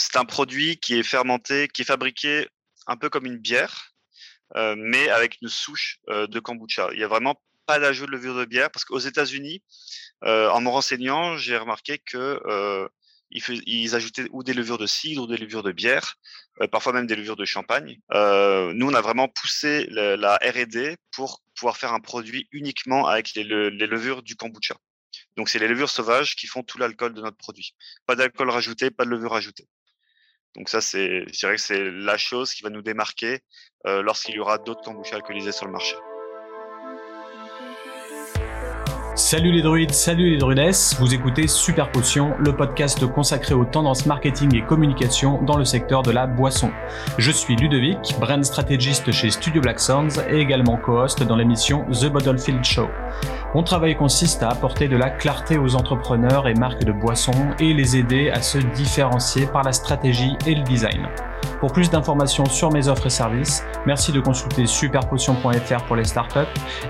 c'est un produit qui est fermenté, qui est fabriqué un peu comme une bière, euh, mais avec une souche euh, de kombucha. Il y a vraiment pas d'ajout de levure de bière parce qu'aux États-Unis, euh, en me renseignant, j'ai remarqué que ils, ajoutaient ou des levures de cidre ou des levures de bière, parfois même des levures de champagne. nous, on a vraiment poussé la, R&D pour pouvoir faire un produit uniquement avec les, les levures du kombucha. Donc, c'est les levures sauvages qui font tout l'alcool de notre produit. Pas d'alcool rajouté, pas de levure ajoutée. Donc ça, c'est, je dirais que c'est la chose qui va nous démarquer euh, lorsqu'il y aura d'autres kombucha alcoolisés sur le marché. Salut les druides, salut les druides, vous écoutez Super Potion, le podcast consacré aux tendances marketing et communication dans le secteur de la boisson. Je suis Ludovic, brand stratégiste chez Studio Black Sounds et également co-host dans l'émission The Bottlefield Show. Mon travail consiste à apporter de la clarté aux entrepreneurs et marques de boissons et les aider à se différencier par la stratégie et le design. Pour plus d'informations sur mes offres et services, merci de consulter superpotion.fr pour les startups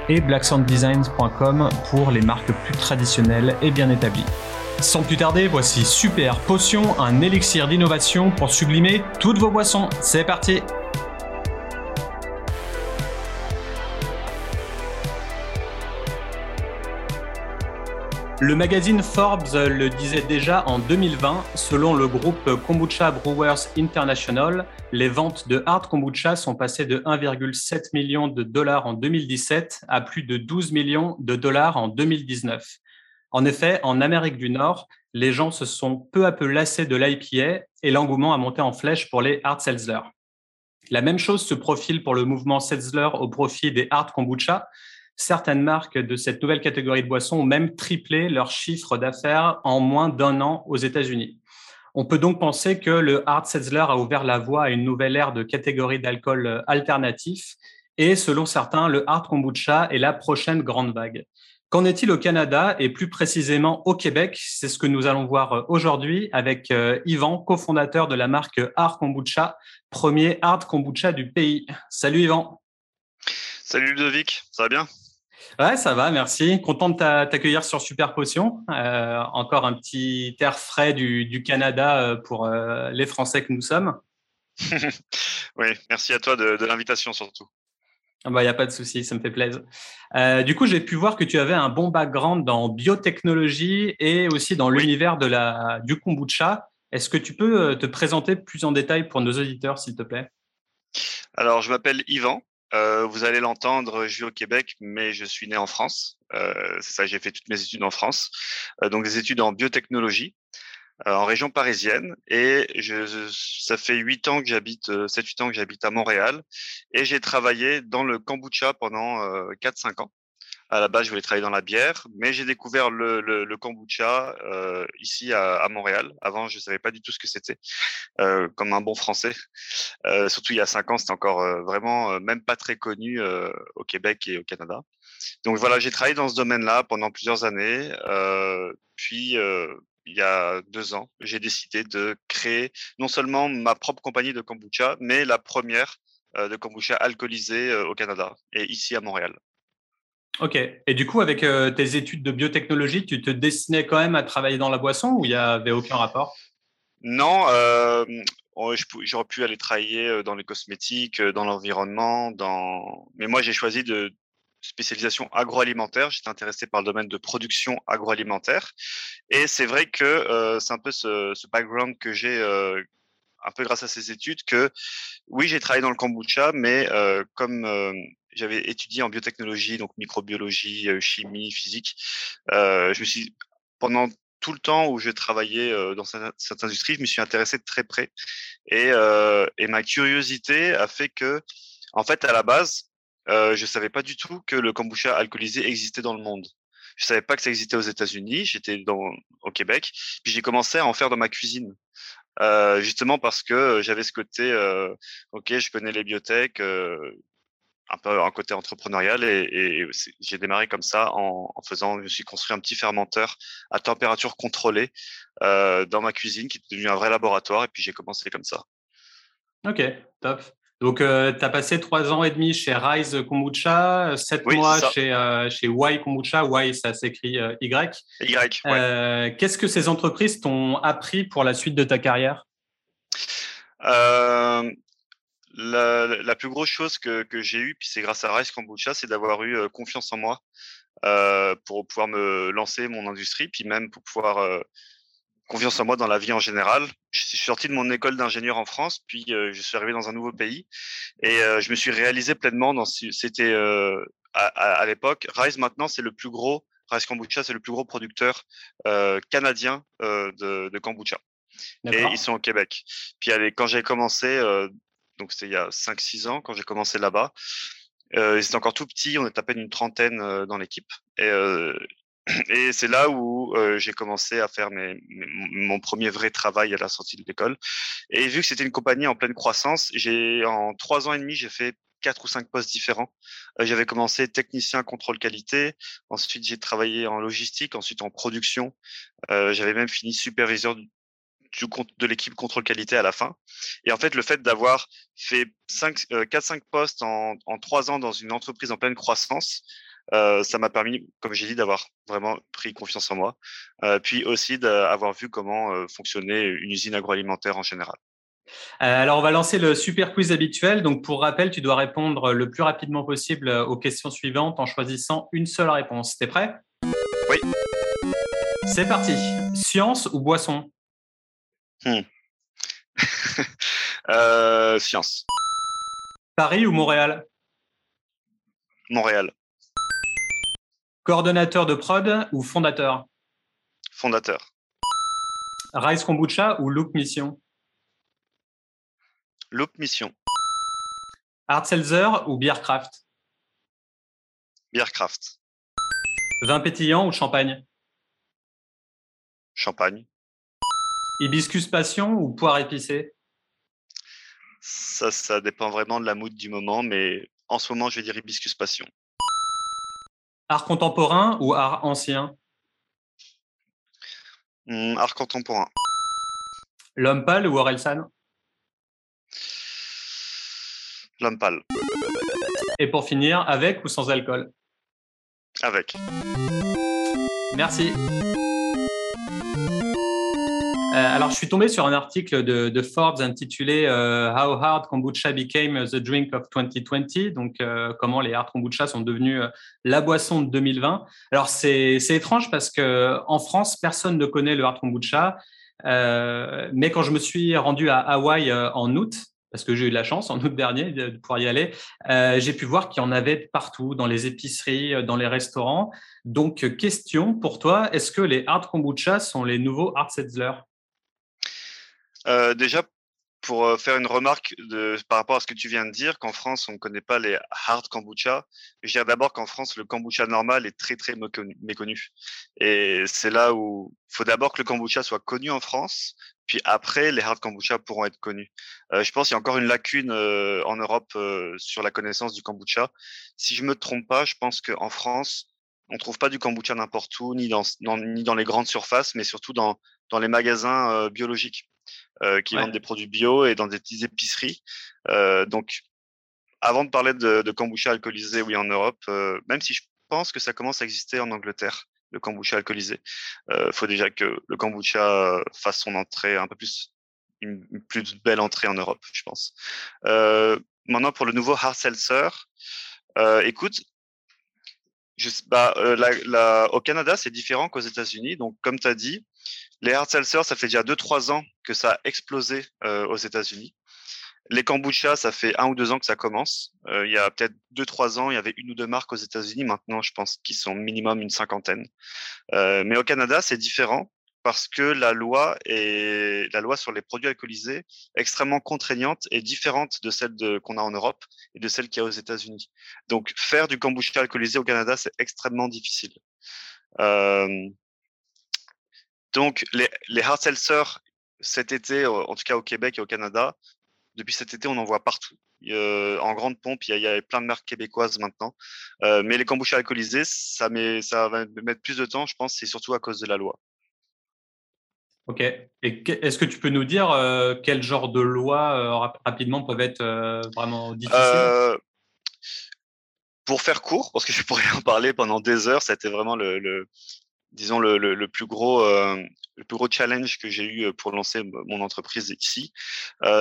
et blacksounddesigns.com pour les marques plus traditionnelles et bien établies. Sans plus tarder, voici Super Potion, un élixir d'innovation pour sublimer toutes vos boissons. C'est parti Le magazine Forbes le disait déjà en 2020, selon le groupe Kombucha Brewers International, les ventes de hard kombucha sont passées de 1,7 million de dollars en 2017 à plus de 12 millions de dollars en 2019. En effet, en Amérique du Nord, les gens se sont peu à peu lassés de l'IPA et l'engouement a monté en flèche pour les hard seltzer. La même chose se profile pour le mouvement seltzer au profit des hard kombucha, Certaines marques de cette nouvelle catégorie de boissons ont même triplé leur chiffre d'affaires en moins d'un an aux États-Unis. On peut donc penser que le hard seltzer a ouvert la voie à une nouvelle ère de catégories d'alcool alternatifs et selon certains, le hard kombucha est la prochaine grande vague. Qu'en est-il au Canada et plus précisément au Québec? C'est ce que nous allons voir aujourd'hui avec euh, Yvan, cofondateur de la marque Hard Kombucha, premier hard kombucha du pays. Salut Yvan. Salut Ludovic, ça va bien? Ouais, ça va, merci. Content de t'accueillir sur Super Potion. Euh, encore un petit air frais du, Canada euh, pour euh, les Français que nous sommes. oui, merci à toi de, l'invitation surtout. Il ah n'y bah, a pas de souci, ça me fait plaisir. du coup, j'ai pu voir que tu avais un bon background dans biotechnologie et aussi dans l'univers de la, du kombucha. Est-ce que tu peux te présenter plus en détail pour nos auditeurs, s'il te plaît? Alors, je m'appelle Yvan, euh, vous allez l'entendre, je vis au Québec, mais je suis né en France. Euh, c'est ça, j'ai fait toutes mes études en France. Euh, donc des études en biotechnologie en région parisienne. Et ça fait huit ans que j'habite, 7-8 ans que j'habite à Montréal. Et j'ai travaillé dans le kombucha pendant 4-5 ans. À la base, je voulais travailler dans la bière, mais j'ai découvert le, le, le kombucha euh, ici à, à, Montréal. Avant, je savais pas du tout ce que c'était, euh, comme un bon français. Euh, surtout il y a cinq ans, c'était encore euh, vraiment euh, même pas très connu euh, au Québec et au Canada. Donc voilà, j'ai travaillé dans ce domaine-là pendant plusieurs années. puis il y a deux ans, j'ai décidé de créer non seulement ma propre compagnie de kombucha, mais la première de kombucha alcoolisé au Canada et ici à Montréal. Ok. Et du coup, avec euh, tes études de biotechnologie, tu te destinais quand même à travailler dans la boisson ou il n'y avait aucun rapport? Non. Euh, J'aurais pu aller travailler euh, dans les cosmétiques, euh, dans l'environnement, dans. Mais moi, j'ai choisi de spécialisation agroalimentaire. J'étais intéressé par le domaine de production agroalimentaire. Et c'est vrai que c'est un peu ce, ce, background que j'ai un peu grâce à ces études que oui, j'ai travaillé dans le kombucha, mais comme j'avais étudié en biotechnologie, donc microbiologie, euh, chimie, physique. Euh, je me suis pendant tout le temps où je travaillais euh, dans cette, industrie, je me suis intéressé de très près et, ma curiosité a fait que, en fait, à la base, je savais pas du tout que le kombucha alcoolisé existait dans le monde. Je savais pas que ça existait aux États-Unis. J'étais dans au Québec, puis j'ai commencé à en faire dans ma cuisine. Justement parce que j'avais ce côté, ok, je connais les biotech, un peu un côté entrepreneurial et, j'ai démarré comme ça en, faisant, je me suis construit un petit fermenteur à température contrôlée euh, dans ma cuisine qui est devenu un vrai laboratoire et puis j'ai commencé comme ça. Ok, top. Donc, euh, tu as passé trois ans et demi chez Rise Kombucha, sept mois chez, euh, chez Y Kombucha. Y, ça s'écrit Y. Y. Qu'est-ce que ces entreprises t'ont appris pour la suite de ta carrière? La, plus grosse chose que, j'ai eue, puis c'est grâce à Rice Kombucha, c'est d'avoir eu confiance en moi pour pouvoir me lancer mon industrie, puis même pour pouvoir confiance en moi dans la vie en général. Je suis sorti de mon école d'ingénieur en France, puis je suis arrivé dans un nouveau pays et je me suis réalisé pleinement dans c'était à, l'époque. Rise maintenant c'est le plus gros Rise Kombucha c'est le plus gros producteur canadien de, de kombucha et ils sont au Québec. Puis quand j'ai commencé donc c'était il y a 5-6 ans quand j'ai commencé là-bas. Euh, c'était encore tout petit, on est à peine une trentaine dans l'équipe. Et, c'est là où j'ai commencé à faire mes, mon premier vrai travail à la sortie de l'école. Et vu que c'était une compagnie en pleine croissance, j'ai en trois ans et demi, j'ai fait quatre ou cinq postes différents. J'avais commencé technicien contrôle qualité, ensuite j'ai travaillé en logistique, ensuite en production. J'avais même fini superviseur du, de l'équipe contrôle qualité à la fin. Et en fait, le fait d'avoir fait 4-5 euh, postes en, en 3 ans dans une entreprise en pleine croissance, euh, ça m'a permis, comme j'ai dit, d'avoir vraiment pris confiance en moi, euh, puis aussi d'avoir vu comment euh, fonctionnait une usine agroalimentaire en général. Alors, on va lancer le super quiz habituel. Donc, pour rappel, tu dois répondre le plus rapidement possible aux questions suivantes en choisissant une seule réponse. T'es prêt? Oui. C'est parti. Science ou boisson? Hmm. euh, science. Paris ou Montréal? Montréal. Coordonnateur de prod ou fondateur? Fondateur. Rice Kombucha ou Loop Mission? Loop Mission. Seltzer ou Beercraft? Beercraft. Vin pétillant ou champagne? Champagne. Hibiscus passion ou poire épicée? Ça, ça dépend vraiment de la mood du moment, mais en ce moment, je vais dire hibiscus passion. Art contemporain ou art ancien? Hmm, Art contemporain. L'homme pâle ou Orelsan L'homme pâle. Et pour finir, avec ou sans alcool? Avec. Merci. Euh, alors, je suis tombé sur un article de, Forbes intitulé euh, How Hard Kombucha Became the Drink of 2020, donc euh, comment les hard kombucha sont devenus la boisson de 2020. Alors, c'est étrange parce que en France, personne ne connaît le hard kombucha, mais quand je me suis rendu à Hawaï en août, parce que j'ai eu de la chance en août dernier de pouvoir y aller, j'ai pu voir qu'il y en avait partout, dans les épiceries, dans les restaurants. Donc, question pour toi, est-ce que les hard kombucha sont les nouveaux hard Setzler euh, déjà, pour euh, faire une remarque par rapport à ce que tu viens de dire, qu'en France, on ne connaît pas les hard kombucha. Je dirais d'abord qu'en France, le kombucha normal est très, très méconnu. Et c'est là où il faut d'abord que le kombucha soit connu en France, puis après, les hard kombucha pourront être connus. Euh, je pense qu'il y a encore une lacune en Europe sur la connaissance du kombucha. Si je me trompe pas, je pense qu'en France, on trouve pas du kombucha n'importe où, ni dans, les grandes surfaces, mais surtout dans les magasins biologiques. Euh, qui vendent des produits bio et dans des petites épiceries. Euh, donc, avant de parler de, de kombucha alcoolisé, oui, en Europe, euh, même si je pense que ça commence à exister en Angleterre, le kombucha alcoolisé, il faut déjà que le kombucha fasse son entrée un peu plus une, plus belle entrée en Europe, je pense. Euh, maintenant, pour le nouveau hard seltzer, euh, écoute, je, bah, la, la, au Canada, c'est différent qu'aux États-Unis. Donc, comme tu as dit, les hard seltzer, ça fait déjà 2-3 ans que ça a explosé euh, aux États-Unis. Les kombucha, ça fait un ou deux ans que ça commence. Euh, il y a peut-être deux, trois ans, il y avait une ou deux marques aux États-Unis. Maintenant, je pense qu'ils sont minimum une cinquantaine. Euh, mais au Canada, c'est différent parce que la loi est la loi sur les produits alcoolisés extrêmement contraignante et différente de celle qu'on a en Europe et de celle qu'il y a aux États-Unis. Donc, faire du kombucha alcoolisé au Canada, c'est extrêmement difficile. Euh, donc, les, les hard seltzer, cet été, en tout cas au Québec et au Canada, depuis cet été, on en voit partout. en grande pompe, il y, a, plein de marques québécoises maintenant. Euh, mais les kombucha alcoolisés, ça, met, ça va mettre plus de temps, je pense, c'est surtout à cause de la loi. Ok. Et est-ce que tu peux nous dire euh, quel genre de euh, rapidement peuvent être vraiment difficiles? Pour faire court, parce que je pourrais en parler pendant des heures, c'était vraiment le, disons, le, plus gros, le plus gros challenge que j'ai eu pour lancer mon entreprise ici,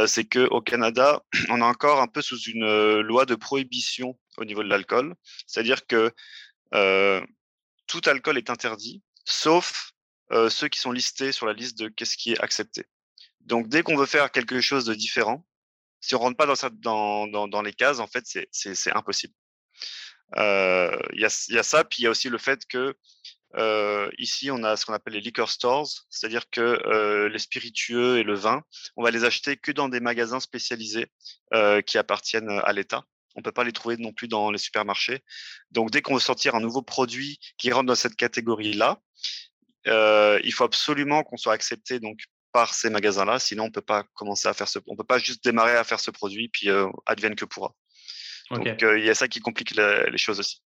c'est qu'au Canada, on est encore un peu sous une loi de prohibition au niveau de l'alcool. C'est-à-dire que tout alcool est interdit, sauf ceux qui sont listés sur la liste de qu'est-ce qui est accepté. Donc, dès qu'on veut faire quelque chose de différent, si on rentre pas dans, les cases, en fait, c'est impossible. Il y, a, ça, puis il y a aussi le fait que ici, on a ce qu'on appelle les liquor stores, c'est-à-dire que les spiritueux et le vin, on va les acheter que dans des magasins spécialisés qui appartiennent à l'État. On ne peut pas les trouver non plus dans les supermarchés. Donc, dès qu'on veut sortir un nouveau produit qui rentre dans cette catégorie-là, il faut absolument qu'on soit accepté donc par ces magasins-là, sinon on peut pas commencer à faire ce, on peut pas juste démarrer à faire ce produit puis advienne que pourra. Donc il y a ça qui complique les choses aussi.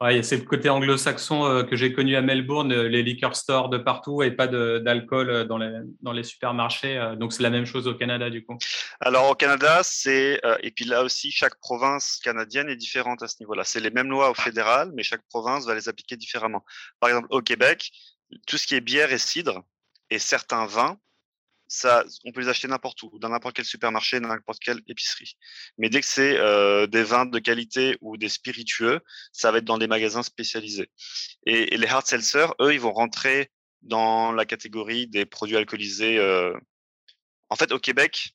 Ouais, c'est le côté anglo-saxon euh, que j'ai connu à Melbourne, euh, les liquor stores de partout et pas d'alcool euh, dans les, dans les supermarchés. donc c'est la même chose au Canada du coup. Alors au Canada, c'est et puis là aussi chaque province canadienne est différente à ce niveau-là. C'est les mêmes lois au fédéral, mais chaque province va les appliquer différemment. Par exemple au Québec, tout ce qui est bière et cidre et certains vins on peut les acheter n'importe où, dans n'importe quel supermarché, dans n'importe quelle épicerie. Mais dès que c'est euh, des vins de qualité ou des spiritueux, ça va être dans des magasins spécialisés. Et, les hard seltzer, eux, ils vont rentrer dans la catégorie des produits alcoolisés. Euh... En fait, au Québec,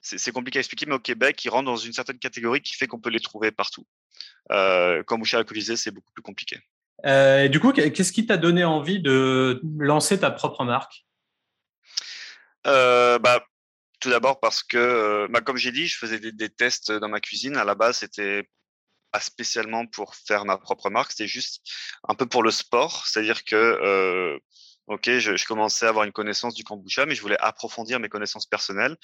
c'est compliqué à expliquer, mais au Québec, ils rentrent dans une certaine catégorie qui fait qu'on peut les trouver partout. Euh, comme boucher alcoolisé, c'est beaucoup plus compliqué. Euh, du coup, qu'est-ce qui t'a donné envie de lancer ta propre marque? Euh, bah, Tout d'abord parce que, euh, bah, comme j'ai dit, je faisais des, tests dans ma cuisine. À la base, c'était pas spécialement pour faire ma propre marque, c'était juste un peu pour le sport. C'est-à-dire que, euh, ok, je, commençais à avoir une connaissance du kombucha, mais je voulais approfondir mes connaissances personnelles.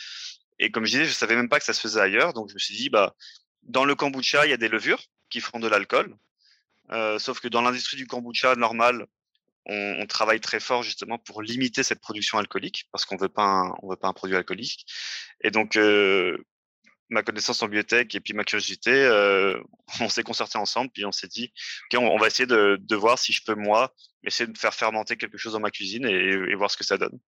Et comme je disais, je savais même pas que ça se faisait ailleurs. Donc, je me suis dit, bah, dans le kombucha, il y a des levures qui font de l'alcool. Sauf que dans l'industrie du kombucha normal, on, on, travaille très fort justement pour limiter cette production alcoolique parce qu'on veut pas un, on veut pas un produit alcoolique. Et donc euh, ma connaissance en biotech et puis ma curiosité, euh, on s'est concerté ensemble puis on s'est dit ok on, va essayer de, de, voir si je peux moi essayer de faire fermenter quelque chose dans ma cuisine et, et voir ce que ça donne.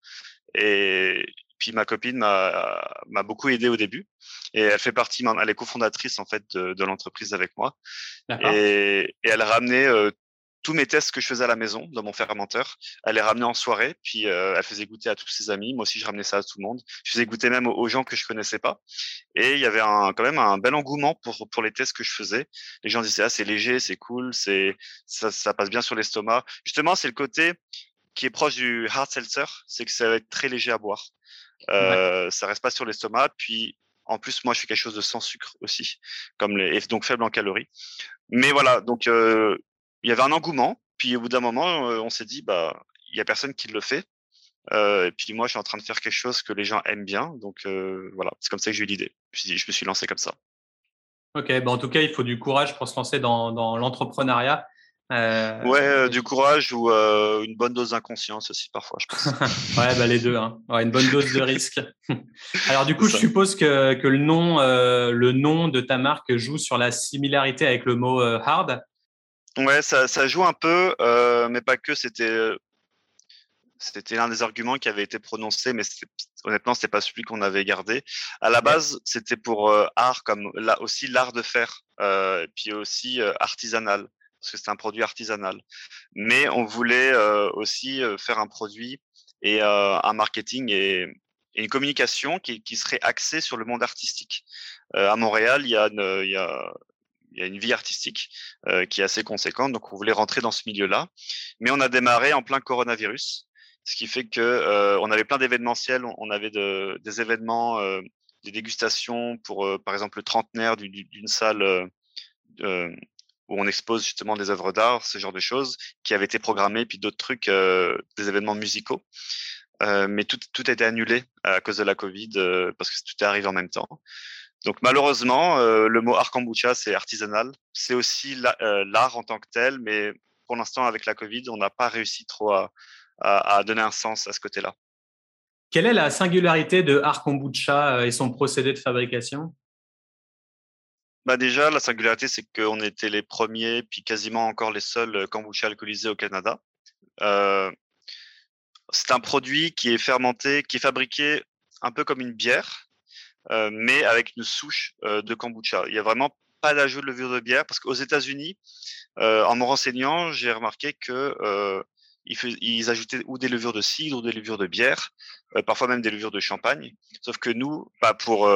Et puis ma copine m'a beaucoup aidé au début et elle fait partie, elle est cofondatrice en fait de, de l'entreprise avec moi et, et, elle a ramené euh, tous mes tests que je faisais à la maison dans mon fermenteur, elle les ramenait en soirée, puis euh, elle faisait goûter à tous ses amis. Moi aussi, je ramenais ça à tout le monde. Je faisais goûter même aux, gens que je connaissais pas. Et il y avait un, quand même un bel engouement pour pour les tests que je faisais. Les gens disaient ah c'est léger, c'est cool, c'est ça, ça passe bien sur l'estomac. Justement, c'est le côté qui est proche du hard seltzer, c'est que ça va être très léger à boire. Euh, Ça reste pas sur l'estomac, puis en plus, moi, je fais quelque chose de sans sucre aussi, comme les, et donc faible en calories. Mais voilà, donc euh, il y avait un engouement. Puis au bout d'un moment, euh, on s'est dit, bah, il y a personne qui le fait. Euh, et puis moi, je suis en train de faire quelque chose que les gens aiment bien. Donc euh, voilà, c'est comme ça que j'ai eu l'idée. Je, je me suis lancé comme ça. Ok, bah en tout cas, il faut du courage pour se lancer dans, dans l'entrepreneuriat. Euh... Ouais, du courage ou euh, une bonne dose d'inconscience aussi parfois, je pense. ouais, bah les deux. Hein. Ouais, une bonne dose de risque. Alors du coup, je suppose que, que le nom, euh, le nom de ta marque joue sur la similarité avec le mot hard? Ouais, ça, ça joue un peu, euh, mais pas que. C'était, euh, c'était l'un des arguments qui avait été prononcé, mais honnêtement, c'était pas celui qu'on avait gardé. À la base, c'était pour euh, art comme là aussi l'art de faire, euh, et puis aussi euh, artisanal, parce que c'est un produit artisanal. Mais on voulait euh, aussi faire un produit et un marketing et, et une communication qui, qui, serait axée sur le monde artistique. à Montréal, il y a, une, il y a il y a une vie artistique euh, qui est assez conséquente, donc on voulait rentrer dans ce milieu-là. Mais on a démarré en plein coronavirus, ce qui fait que euh, on avait plein d'événementiels, on avait de, des événements, euh, des dégustations pour, par exemple, le trentenaire d'une salle où on expose justement des œuvres d'art, ce genre de choses, qui avaient été programmées, puis d'autres trucs, des événements musicaux. mais tout a été annulé à cause de la Covid parce que tout est arrivé en même temps. Donc malheureusement, euh, le mot art kombucha, c'est artisanal. C'est aussi euh, l'art en tant que tel, mais pour l'instant, avec la Covid, on n'a pas réussi trop à, à, à, donner un sens à ce côté-là. Quelle est la singularité de art kombucha euh, et son procédé de fabrication? Bah déjà, la singularité, c'est qu'on était les premiers, puis quasiment encore les seuls kombucha alcoolisés au Canada. c'est un produit qui est fermenté, qui est fabriqué un peu comme une bière, mais avec une souche de kombucha. Il y a vraiment pas d'ajout de levure de bière parce qu'aux États-Unis, en me renseignant, j'ai remarqué que ils, ajoutaient ou des levures de cidre ou des levures de bière, parfois même des levures de champagne. Sauf que nous, pas pour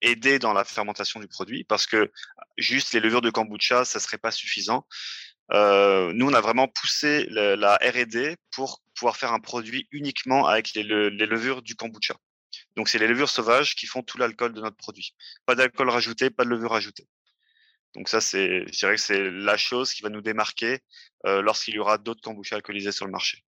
aider dans la fermentation du produit, parce que juste les levures de kombucha, ça serait pas suffisant. nous, on a vraiment poussé la R&D pour pouvoir faire un produit uniquement avec les levures du kombucha. Donc, c'est les levures sauvages qui font tout l'alcool de notre produit. Pas d'alcool rajouté, pas de levure ajoutée. Donc ça, c'est, je dirais que c'est la chose qui va nous démarquer euh, lorsqu'il y aura d'autres kombucha alcoolisés sur le marché.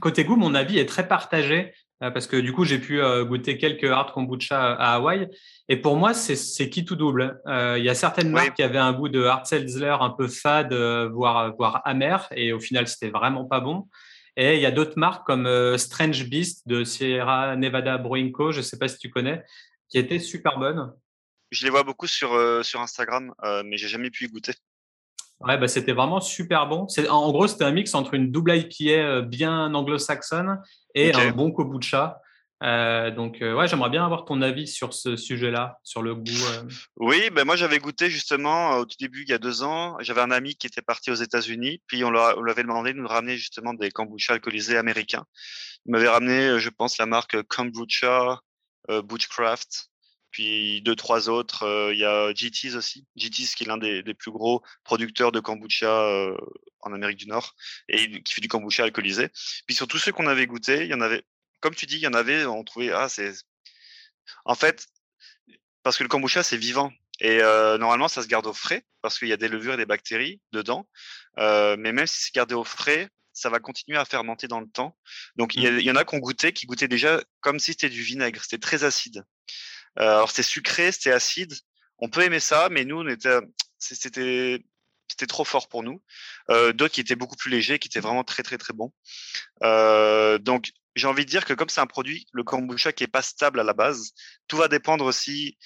Côté goût, mon avis est très partagé euh, parce que du coup, j'ai pu euh, goûter quelques hard kombucha à Hawaï. Et pour moi, c'est qui tout double. Il y a certaines marques qui avaient un goût de hard seltzer un peu fade, voire, voire amer. Et au final, c'était vraiment pas bon. Et il y a d'autres marques comme euh, Strange Beast de Sierra Nevada Brewing Co. Je ne sais pas si tu connais, qui étaient super bonnes. Je les vois beaucoup sur, euh, sur Instagram, euh, mais j'ai jamais pu y goûter. Ouais, bah, c'était vraiment super bon. En gros, c'était un mix entre une double IPA bien anglo-saxonne et un bon kombucha. Euh, donc, euh, ouais, j'aimerais bien avoir ton avis sur ce sujet-là, sur le goût. Euh. Oui, ben moi j'avais goûté justement au tout début, il y a deux ans. J'avais un ami qui était parti aux États-Unis, puis on, lui avait demandé de nous ramener justement des kombucha alcoolisés américains. Il m'avait ramené, je pense, la marque Kombucha, Butchcraft, puis deux, trois autres. Il y a GT's aussi. GT's qui est l'un des, des, plus gros producteurs de kombucha en Amérique du Nord et qui fait du kombucha alcoolisé. Puis sur tous ceux qu'on avait goûté, il y en avait comme tu dis, il y en avait, on trouvait, ah, c'est. En fait, parce que le kombucha, c'est vivant. Et normalement, ça se garde au frais parce qu'il y a des levures et des bactéries dedans. mais même si c'est gardé au frais, ça va continuer à fermenter dans le temps. Donc, il y, mmh. y, en a qui ont goûté, qui goûtaient déjà comme si c'était du vinaigre. C'était très acide. alors, c'était sucré, c'était acide. On peut aimer ça, mais nous, on était, c'était, c'était trop fort pour nous. D'autres qui étaient beaucoup plus légers, qui étaient vraiment très très très bons. Donc j'ai envie de dire que comme c'est un produit, le kombucha qui est pas stable à la base, tout va dépendre aussi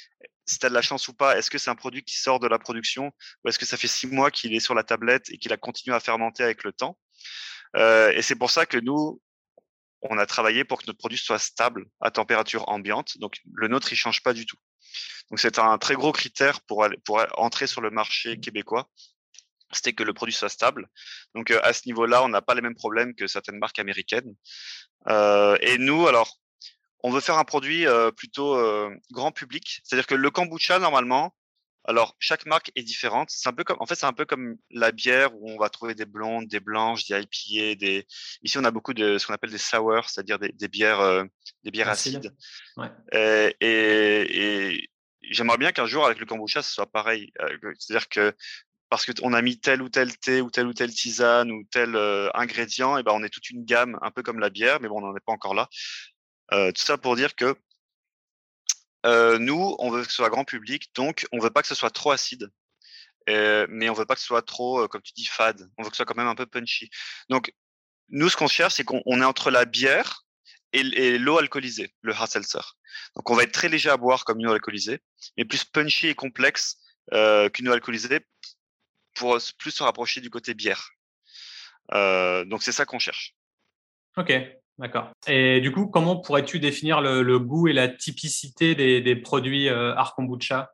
si tu as de la chance ou pas. Est-ce que c'est un produit qui sort de la production ou est-ce que ça fait six mois qu'il est sur la tablette et qu'il a continué à fermenter avec le temps euh, Et c'est pour ça que nous, on a travaillé pour que notre produit soit stable à température ambiante. Donc le nôtre, il change pas du tout. Donc c'est un très gros critère pour, aller, pour entrer sur le marché québécois c'était que le produit soit stable. Donc à ce niveau-là, on n'a pas les mêmes problèmes que certaines marques américaines. Euh, et nous, alors, on veut faire un produit plutôt grand public, c'est-à-dire que le kombucha normalement, alors chaque marque est différente. C'est un peu comme, en fait, c'est un peu comme la bière où on va trouver des blondes, des blanches, des IPA, des. Ici, on a beaucoup de ce qu'on appelle des sour, c'est-à-dire des, bières, des bières acides. Ouais. Et, et, et j'aimerais bien qu'un jour avec le kombucha, ce soit pareil. C'est-à-dire que parce qu'on a mis tel ou tel thé ou telle ou telle tisane ou tel euh, ingrédient, et ben on est toute une gamme, un peu comme la bière, mais bon, on n'en est pas encore là. Euh, tout ça pour dire que euh, nous, on veut que ce soit grand public, donc on veut pas que ce soit trop acide, mais on veut pas que ce soit trop, comme tu dis, fade. On veut que ce soit quand même un peu punchy. Donc nous, ce qu'on cherche, c'est qu'on est entre la bière et, l'eau alcoolisée, le hard. Donc on va être très léger à boire comme une eau alcoolisée, mais plus punchy et complexe qu'une eau alcoolisée pour plus se rapprocher du côté bière. Donc c'est ça qu'on cherche. Ok, d'accord. Et du coup, comment pourrais-tu définir le, goût et la typicité des, produits Art Kombucha?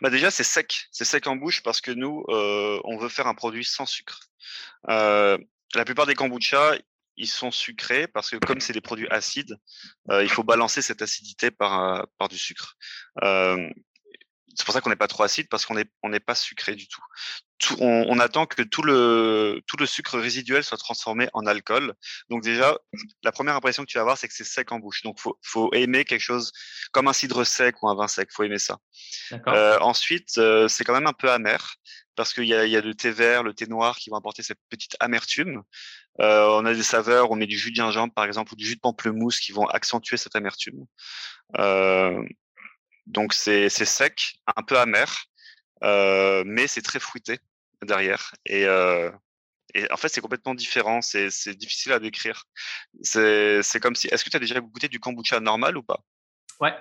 Bah déjà, c'est sec, c'est sec en bouche parce que nous, euh, on veut faire un produit sans sucre. la plupart des kombucha, ils sont sucrés parce que comme c'est des produits acides, il faut balancer cette acidité par, par du sucre c'est pour ça qu'on n'est pas trop acide parce qu'on n'est on n'est pas sucré du tout. on, attend que tout le tout le sucre résiduel soit transformé en alcool. Donc déjà, la première impression que tu vas avoir, c'est que c'est sec en bouche. Donc faut faut aimer quelque chose comme un cidre sec ou un vin sec. Faut aimer ça. Euh, ensuite, euh, c'est quand même un peu amer parce qu'il y a, il y a le thé vert, le thé noir qui vont apporter cette petite amertume. Euh, on a des saveurs, on met du jus de gingembre par exemple ou du jus de pamplemousse qui vont accentuer cette amertume. Euh, donc c'est sec, un peu amer, euh, mais c'est très fruité derrière. Et, euh, et en fait, c'est complètement différent. C'est difficile à décrire. C'est comme si. Est-ce que tu as déjà goûté du kombucha normal ou pas? Ouais.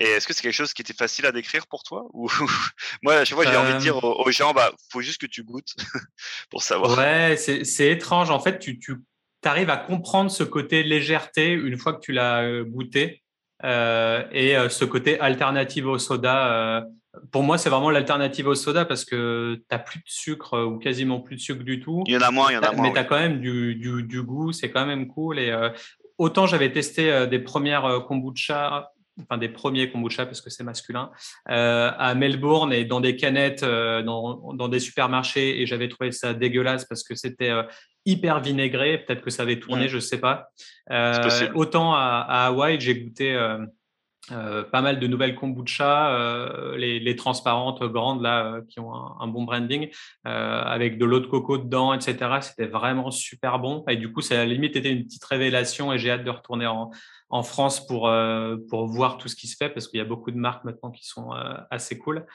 Et est-ce que c'est quelque chose qui était facile à décrire pour toi ou moi à chaque fois j'ai envie de dire aux, gens bah faut juste que tu goûtes pour savoir. Ouais, c'est étrange en fait tu, tu arrives à comprendre ce côté légèreté une fois que tu l'as goûté et ce côté alternative au soda pour moi, c'est vraiment l'alternative au soda parce que tu n'as plus de sucre euh, ou quasiment plus de sucre du tout. Il y en a moins, il y en a moins. Mais tu as quand même du, du, goût, c'est quand même cool. Et euh, autant j'avais testé euh, des premières kombucha, enfin des premiers kombucha parce que c'est masculin, à Melbourne et dans des canettes, dans, dans, des supermarchés et j'avais trouvé ça dégueulasse parce que c'était hyper vinaigré. Peut-être que ça avait tourné, je ne sais pas. autant à, à Hawaï, j'ai goûté euh, pas mal de nouvelles kombucha, euh, les, les, transparentes grandes là euh, qui ont un, bon branding, avec de l'eau de coco dedans, etc. C'était vraiment super bon. Et du coup, ça a limite été une petite révélation et j'ai hâte de retourner en, en France pour, pour voir tout ce qui se fait parce qu'il y a beaucoup de marques maintenant qui sont assez cool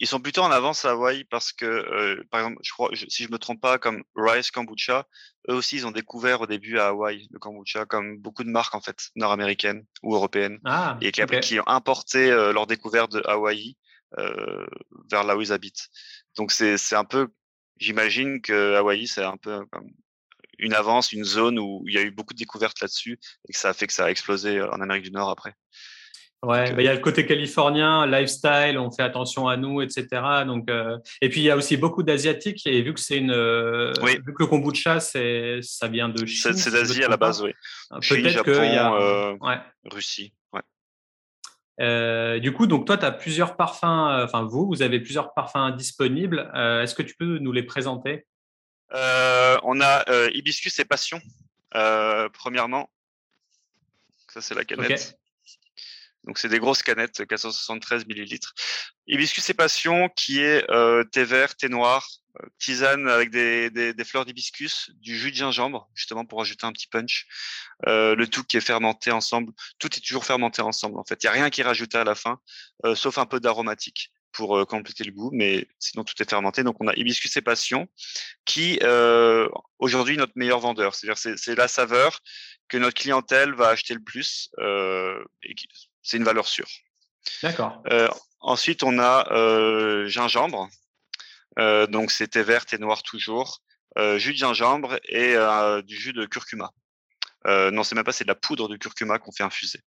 ils sont plutôt en avance à Hawaï parce que, euh, par exemple, je crois, si je me trompe pas, comme Rice Kombucha, eux aussi, ils ont découvert au début à Hawaï le kombucha, comme beaucoup de marques en fait, nord-américaines ou européennes, ah, et qui, qui, ont importé euh, leur découverte de Hawaï euh, vers là où ils habitent. Donc c'est c'est un peu, j'imagine que Hawaï c'est un peu comme une avance, une zone où il y a eu beaucoup de découvertes là-dessus et que ça a fait que ça a explosé en Amérique du Nord après. Ouais, bah, il y a le côté californien, lifestyle, on fait attention à nous, etc. Donc, euh, et puis il y a aussi beaucoup d'asiatiques et vu que c'est une, euh, vu que le kombucha, c'est, ça vient de Chine. C'est d'Asie à la base, oui. Peut-être qu'il y a euh, ouais. Russie. Ouais. du coup, donc toi, tu as plusieurs parfums, enfin vous, vous avez plusieurs parfums disponibles. Est-ce que tu peux nous les présenter? On a hibiscus et passion, premièrement. Ça, c'est la canette. Donc c'est des grosses canettes, 473 millilitres. Hibiscus et passion, qui est euh, thé vert, thé noir, euh, tisane avec des, des, des fleurs d'hibiscus, du jus de gingembre, justement pour ajouter un petit punch. Euh, le tout qui est fermenté ensemble. Tout est toujours fermenté ensemble en fait. Il y a rien qui est rajouté à la fin, euh, sauf un peu d'aromatique pour compléter le goût, mais sinon tout est fermenté. Donc on a hibiscus et passion, qui euh, aujourd'hui notre meilleur vendeur. C'est-à-dire c'est la saveur que notre clientèle va acheter le plus euh, et c'est une valeur sûre. D'accord. Euh, ensuite, on a gingembre. Donc, c'était vert et noir toujours. jus de gingembre et du jus de curcuma. Non, c'est même pas, c'est de la poudre de curcuma qu'on fait infuser.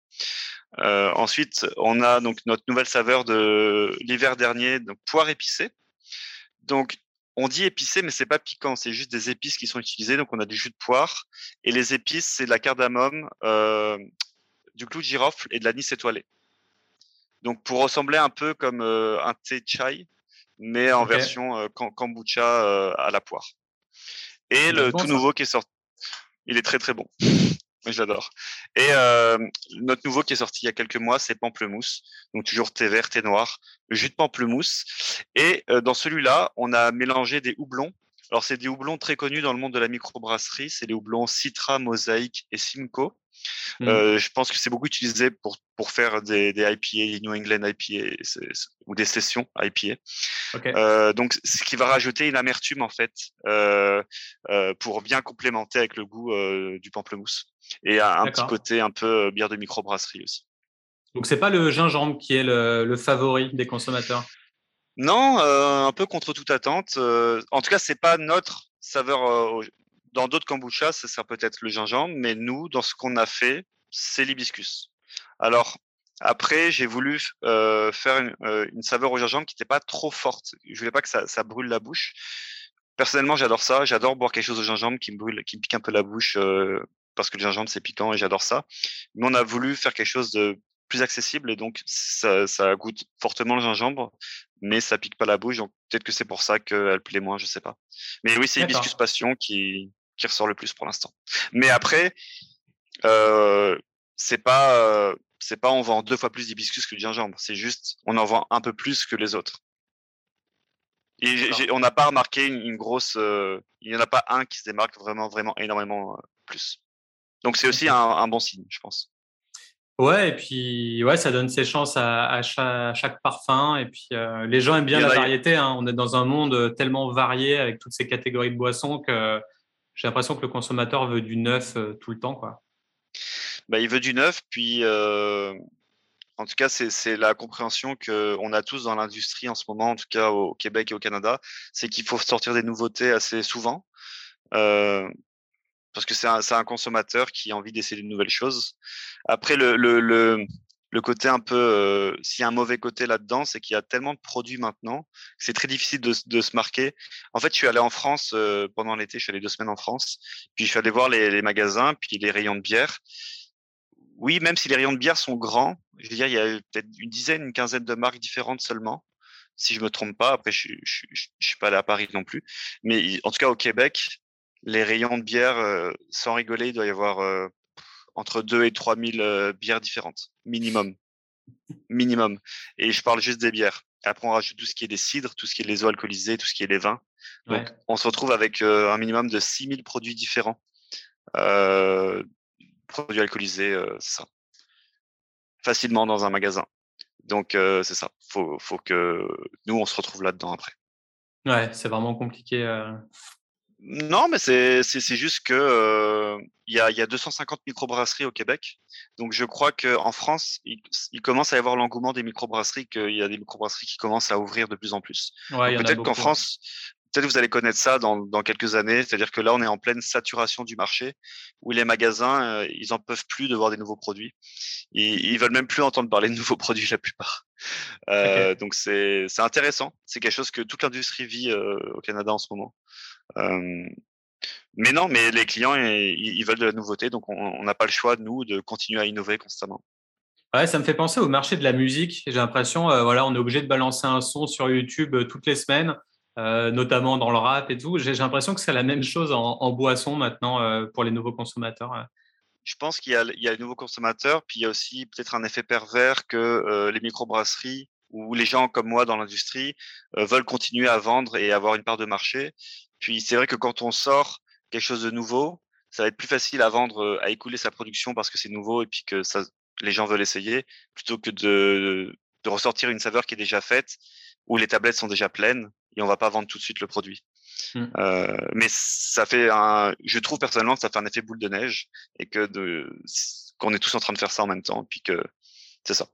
ensuite, on a donc notre nouvelle saveur de l'hiver dernier, donc poire épicée. Donc, on dit épicé, mais c'est pas piquant, c'est juste des épices qui sont utilisées. Donc, on a du jus de poire et les épices, c'est de la cardamome, du clou de girofle et de l'anis étoilé. Donc pour ressembler un peu comme euh, un thé chai, mais en version euh, kombucha euh, à la poire. Et le tout nouveau qui est sorti, il est très très bon. J'adore. Et notre nouveau qui est sorti il y a quelques mois, c'est pamplemousse. Donc toujours thé vert, thé noir, le jus de pamplemousse. Et dans celui-là, on a mélangé des houblons. Alors c'est des houblons très connus dans le monde de la microbrasserie. C'est les houblons Citra, Mosaïque et Simcoe. Mmh. Euh, je pense que c'est beaucoup utilisé pour, pour faire des, des IPA, des New England IPA ou des sessions IPA. Euh, donc, ce qui va rajouter une amertume en fait euh, pour bien complémenter avec le goût du pamplemousse et un, petit côté un peu bière de microbrasserie aussi. Donc, c'est pas le gingembre qui est le, le favori des consommateurs? Non, un peu contre toute attente. en tout cas, c'est pas notre saveur dans d'autres kombuchas, ça sera peut-être le gingembre, mais nous, dans ce qu'on a fait, c'est l'hibiscus. Alors, après, j'ai voulu euh, faire une, euh, saveur au gingembre qui n'était pas trop forte. Je voulais pas que ça, brûle la bouche. Personnellement, j'adore ça. J'adore boire quelque chose au gingembre qui me brûle, qui me pique un peu la bouche euh, parce que le gingembre c'est piquant et j'adore ça. Mais on a voulu faire quelque chose de plus accessible et donc ça, ça goûte fortement le gingembre, mais ça pique pas la bouche. Donc peut-être que c'est pour ça qu'elle plaît moins, je sais pas. Mais oui, c'est Hibiscus Passion qui, qui ressort le plus pour l'instant. Mais après, euh, c'est pas euh, c'est pas on vend deux fois plus d'hibiscus que de gingembre. C'est juste on en vend un peu plus que les autres. Et on n'a pas remarqué une, grosse. Euh, il n'y en a pas un qui se démarque vraiment vraiment énormément euh, plus. Donc c'est aussi un, un, bon signe, je pense. Ouais, et puis ouais, ça donne ses chances à, à, chaque, parfum. Et puis euh, les gens aiment bien la variété. Hein. On est dans un monde tellement varié avec toutes ces catégories de boissons que j'ai l'impression que le consommateur veut du neuf euh, tout le temps, quoi. Bah, il veut du neuf, puis euh, En tout cas, c'est la compréhension qu'on a tous dans l'industrie en ce moment, en tout cas au Québec et au Canada, c'est qu'il faut sortir des nouveautés assez souvent. Euh, parce que c'est un, un, consommateur qui a envie d'essayer de nouvelles choses. Après, le, le, le, le côté un peu, euh, s'il y a un mauvais côté là-dedans, c'est qu'il y a tellement de produits maintenant, c'est très difficile de, de, se marquer. En fait, je suis allé en France euh, pendant l'été, je suis allé deux semaines en France, puis je suis allé voir les, les, magasins, puis les rayons de bière. Oui, même si les rayons de bière sont grands, je veux dire, il y a peut-être une dizaine, une quinzaine de marques différentes seulement, si je me trompe pas. Après, je, je, je, je suis pas allé à Paris non plus, mais en tout cas au Québec, les rayons de bière, euh, sans rigoler, il doit y avoir euh, entre 2 et 3 000 euh, bières différentes, minimum. minimum. Et je parle juste des bières. Après, on rajoute tout ce qui est des cidres, tout ce qui est les eaux alcoolisées, tout ce qui est les vins. Donc, on se retrouve avec un minimum de 6 000 produits différents. produits alcoolisés, c'est ça. Facilement dans un magasin. Donc, c'est ça. Faut, faut que nous, on se retrouve là-dedans après. Ouais, c'est vraiment compliqué. Non, mais c'est juste que euh, il y, a, y a 250 microbrasseries au Québec. Donc je crois qu'en France, il, commence à y avoir l'engouement des microbrasseries, qu'il y a des microbrasseries qui commencent à ouvrir de plus en plus. peut-être qu'en France, peut-être vous allez connaître ça dans, dans quelques années. C'est-à-dire que là, on est en pleine saturation du marché, où les magasins, euh, ils en peuvent plus de voir des nouveaux produits. Ils, ils veulent même plus entendre parler de nouveaux produits la plupart. Euh, Donc c'est intéressant. C'est quelque chose que toute l'industrie vit euh, au Canada en ce moment. Mais non, mais les clients, ils, veulent de la nouveauté, donc on n'a pas le choix, nous, de continuer à innover constamment. Ouais, ça me fait penser au marché de la musique. J'ai l'impression, euh, voilà, on est obligé de balancer un son sur YouTube toutes les semaines, notamment dans le rap et tout. J'ai l'impression que c'est la même chose en, boisson maintenant pour les nouveaux consommateurs. Je pense qu'il y, a les nouveaux consommateurs, puis il y a aussi peut-être un effet pervers que les microbrasseries ou les gens comme moi dans l'industrie veulent continuer à vendre et avoir une part de marché. Puis c'est vrai que quand on sort quelque chose de nouveau, ça va être plus facile à vendre, à écouler sa production parce que c'est nouveau et puis que ça, les gens veulent essayer, plutôt que de, de ressortir une saveur qui est déjà faite, où les tablettes sont déjà pleines et on va pas vendre tout de suite le produit. Mmh. Euh, mais ça fait un, je trouve personnellement que ça fait un effet boule de neige et que de, qu'on est tous en train de faire ça en même temps, puis que c'est ça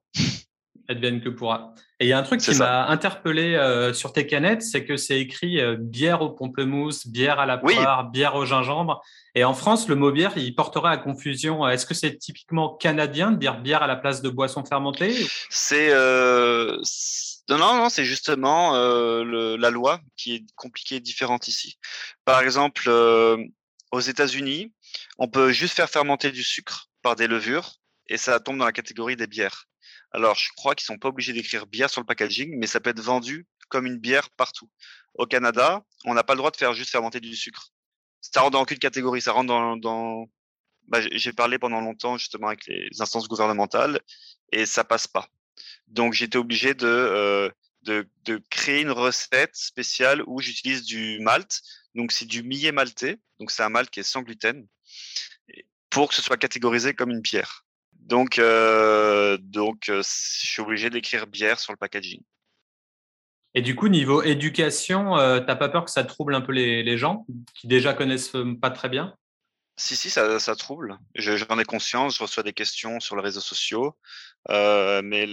advienne que pourra. Et il y a un truc qui m'a interpellé euh, sur tes canettes, c'est que c'est écrit euh, bière au pamplemousse, bière à la poire, bière au gingembre. Et en France, le mot bière, il porterait à confusion. Est-ce que c'est typiquement canadien de dire bière à la place de boisson fermentée C'est euh... non, non, c'est justement euh, le, la loi qui est compliquée et différente ici. Par exemple, aux États-Unis, on peut juste faire fermenter du sucre par des levures et ça tombe dans la catégorie des bières. Alors, je crois qu'ils sont pas obligés d'écrire bière sur le packaging, mais ça peut être vendu comme une bière partout. Au Canada, on n'a pas le droit de faire juste fermenter du sucre. Ça rentre dans aucune catégorie. Ça rentre dans. dans... Bah, j'ai parlé pendant longtemps justement avec les instances gouvernementales et ça passe pas. Donc, j'étais obligé de, euh, de, de créer une recette spéciale où j'utilise du malt. Donc, c'est du millet maltais. Donc, c'est un malt qui est sans gluten pour que ce soit catégorisé comme une bière. Donc, euh, donc euh, je suis obligé d'écrire bière sur le packaging. Et du coup, niveau éducation, euh, t'as pas peur que ça trouble un peu les, les, gens qui déjà connaissent pas très bien? Si, si, ça, ça trouble. J'en ai conscience, je reçois des questions sur les réseaux sociaux. Euh, mais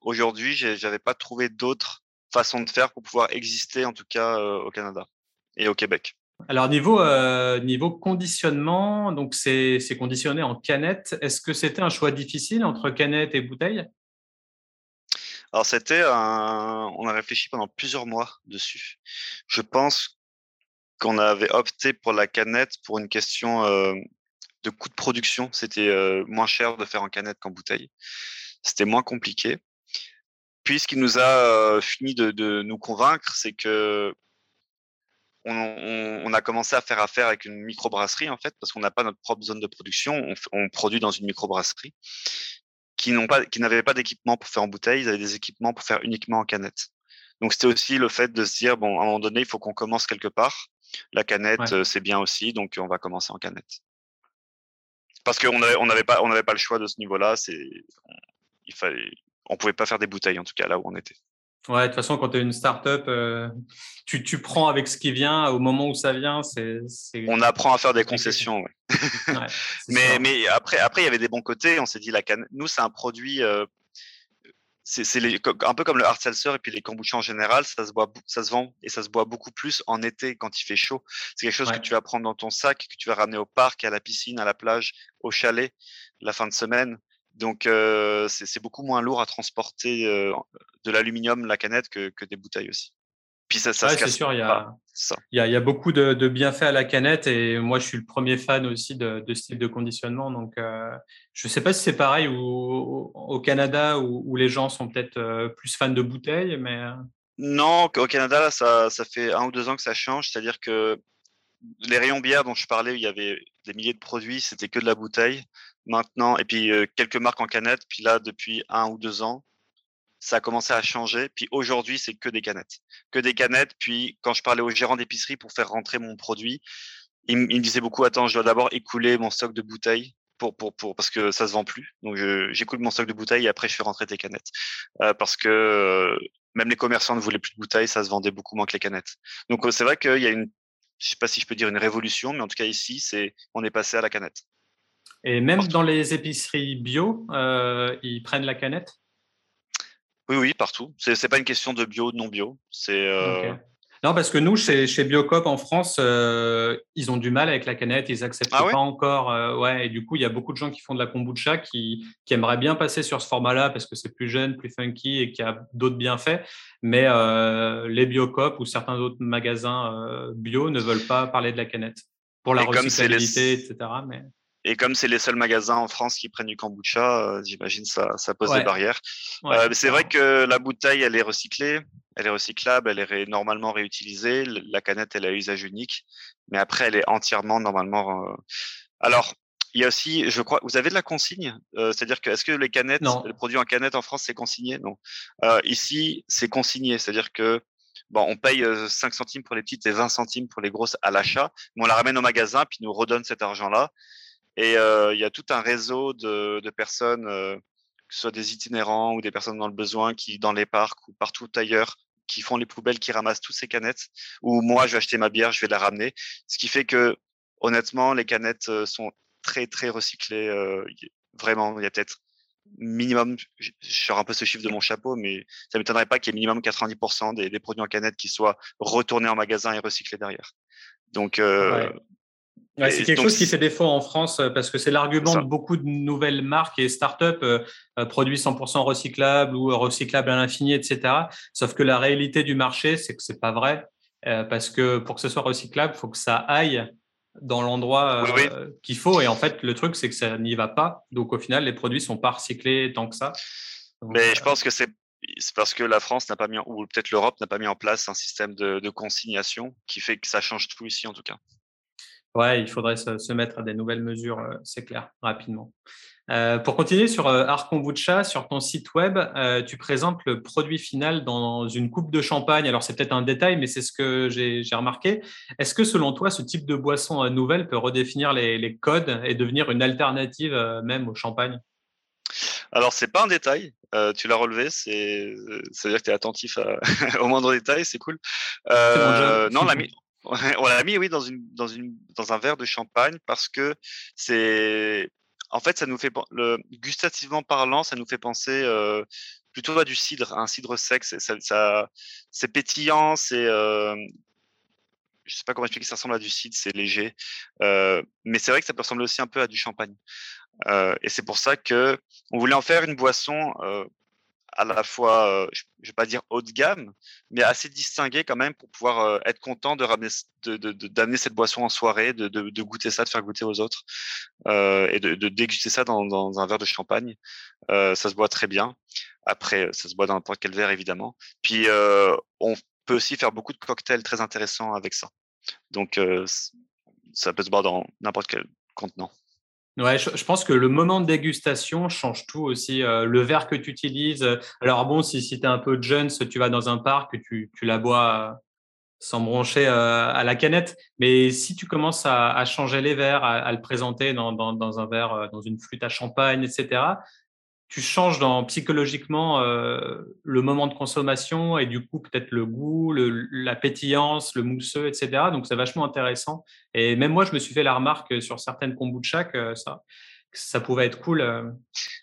aujourd'hui, j'avais pas trouvé d'autres façons de faire pour pouvoir exister, en tout cas au Canada et au Québec. Alors niveau euh, niveau conditionnement, donc c'est conditionné en canette. Est-ce que c'était un choix difficile entre canette et bouteille Alors c'était on a réfléchi pendant plusieurs mois dessus. Je pense qu'on avait opté pour la canette pour une question euh, de coût de production. C'était euh, moins cher de faire en canette qu'en bouteille. C'était moins compliqué. Puis ce qui nous a fini de nous convaincre, c'est que on, a commencé à faire affaire avec une microbrasserie en fait, parce qu'on n'a pas notre propre zone de production. On, produit dans une microbrasserie qui n'ont pas, qui n'avaient pas d'équipement pour faire en bouteille, ils avaient des équipements pour faire uniquement en canette. Donc c'était aussi le fait de se dire bon, à un moment donné, il faut qu'on commence quelque part. La canette, euh, c'est bien aussi, donc on va commencer en canette. Parce qu'on n'avait on avait pas, on n'avait pas le choix de ce niveau-là. C'est, il fallait, on pouvait pas faire des bouteilles en tout cas là où on était. Ouais, de toute façon, quand tu es une start-up, euh, tu, tu, prends avec ce qui vient au moment où ça vient. C'est, On apprend à faire des concessions. Ouais. mais, mais après, après, il y avait des bons côtés. On s'est dit, la canne, nous, c'est un produit. Euh, c'est un peu comme le hard seltzer et puis les kombucha en général, ça se boit, ça se vend et ça se boit beaucoup plus en été quand il fait chaud. C'est quelque chose que tu vas prendre dans ton sac, que tu vas ramener au parc, à la piscine, à la plage, au chalet, la fin de semaine. Donc euh, c'est beaucoup moins lourd à transporter euh, de l'aluminium, la canette, que, que des bouteilles aussi. Puis ça, ça c'est sûr, il y, a, il, y a, il y, a, beaucoup de, de, bienfaits à la canette et moi je suis le premier fan aussi de, de ce type de conditionnement. Donc euh, je ne sais pas si c'est pareil au Canada où, les gens sont peut-être plus fans de bouteilles, mais. Non, au Canada, là, ça, ça fait un ou deux ans que ça change. C'est-à-dire que les rayons bière dont je parlais, il y avait des milliers de produits, c'était que de la bouteille. Maintenant, et puis quelques marques en canette. Puis là, depuis un ou deux ans, ça a commencé à changer. Puis aujourd'hui, c'est que des canettes. Que des canettes. Puis quand je parlais au gérant d'épicerie pour faire rentrer mon produit, il, me disait beaucoup, attends, je dois d'abord écouler mon stock de bouteilles. Pour, pour, pour, parce que ça se vend plus. Donc j'écoule mon stock de bouteilles et après je fais rentrer tes canettes. Euh, parce que euh, même les commerçants ne voulaient plus de bouteilles, ça se vendait beaucoup moins que les canettes. Donc c'est vrai qu'il y a une, je sais pas si je peux dire une révolution, mais en tout cas ici, on est passé à la canette. Et même dans les épiceries bio, euh, ils prennent la canette? Oui, oui, partout. C'est n'est pas une question de bio, non bio. C'est euh, non parce que nous chez, chez Biocop en France, euh, ils ont du mal avec la canette, ils acceptent ah pas encore. Euh, ouais, et du coup il y a beaucoup de gens qui font de la kombucha qui, qui aimeraient bien passer sur ce format-là parce que c'est plus jeune, plus funky et qui a d'autres bienfaits. Mais les Biocop ou certains autres magasins bio ne veulent pas parler de la canette pour la recyclabilité, etc. Mais... Et comme c'est les seuls magasins en France qui prennent du kombucha, euh, j'imagine ça, ça pose des barrières. euh, c'est vrai que la bouteille, elle est recyclée, elle est recyclable, elle est normalement réutilisée. La canette, elle a usage unique, mais après, elle est entièrement normalement. Euh, alors, il y a aussi, je crois, vous avez de la consigne, euh, c'est-à-dire que est-ce que les canettes, non. les produits en canette en France, c'est consigné? Non. Ici, c'est consigné, c'est-à-dire que bon, on paye 5 centimes pour les petites et 20 centimes pour les grosses à l'achat, mais on la ramène au magasin puis nous redonne cet argent-là. Et il y a tout un réseau de, de personnes, que ce soit des itinérants ou des personnes dans le besoin, qui dans les parcs ou partout ailleurs, qui font les poubelles, qui ramassent toutes ces canettes. Ou moi, je vais acheter ma bière, je vais la ramener. Ce qui fait que, honnêtement, les canettes sont très très recyclées. vraiment, il y a peut-être minimum, je sors un peu ce chiffre de mon chapeau, mais ça m'étonnerait pas qu'il y ait minimum 90% des, des, produits en canette qui soient retournés en magasin et recyclés derrière. Donc, c'est quelque chose qui fait défaut en France euh, parce que c'est l'argument de beaucoup de nouvelles marques et startups euh, euh, produits 100% recyclables ou recyclables à l'infini, etc. Sauf que la réalité du marché, c'est que c'est pas vrai parce que pour que ce soit recyclable, il faut que ça aille dans l'endroit qu'il faut. Et en fait, le truc, c'est que ça n'y va pas. Donc au final, les produits sont pas recyclés tant que ça. Mais je pense que c'est c'est parce que la France n'a pas mis, ou peut-être l'Europe n'a pas mis en place un système de, de, consignation qui fait que ça change tout ici en tout cas. Ouais, il faudrait se, mettre à des nouvelles mesures, euh, c'est clair, rapidement. Euh, pour continuer sur euh, Art Kombucha, sur ton site web, tu présentes le produit final dans une coupe de champagne. Alors, c'est peut-être un détail, mais c'est ce que j'ai remarqué. Est-ce que, selon toi, ce type de boisson nouvelle peut redéfinir les, codes et devenir une alternative même au champagne? Alors, c'est pas un détail, tu l'as relevé, c'est, à dire que tu es attentif au moindre détail, c'est cool. non, la, on l'a mis, oui, dans, une, dans, une, dans un verre de champagne parce que c'est. En fait, ça nous fait. Le, gustativement parlant, ça nous fait penser euh, plutôt à du cidre, un cidre sec. C'est, ça, c'est pétillant, c'est. Euh, je sais pas comment expliquer, ça ressemble à du cidre, c'est léger. Euh, mais c'est vrai que ça peut ressembler aussi un peu à du champagne. Euh, et c'est pour ça que on voulait en faire une boisson à la fois, je ne vais pas dire haut de gamme, mais assez distingué quand même pour pouvoir être content de ramener, d'amener cette boisson en soirée, de, de, goûter ça, de faire goûter aux autres et de, déguster ça dans, dans, un verre de champagne. ça se boit très bien. Après, ça se boit dans n'importe quel verre évidemment. Puis on peut aussi faire beaucoup de cocktails très intéressants avec ça. Donc ça peut se boire dans n'importe quel contenant. Ouais, je, pense que le moment de dégustation change tout aussi. Euh, le verre que tu utilises. Euh, alors bon, si, si tu es un peu jeune, tu vas dans un parc, tu, tu la bois euh, sans brancher à la canette. Mais si tu commences à, changer les verres, à, le présenter dans, dans, dans, un verre, dans une flûte à champagne, etc., tu changes psychologiquement euh, le moment de consommation et du coup peut-être le goût, la pétillance, le mousseux, etc. Donc c'est vachement intéressant. Et même moi, je me suis fait la remarque sur certaines kombucha que ça, ça pouvait être cool.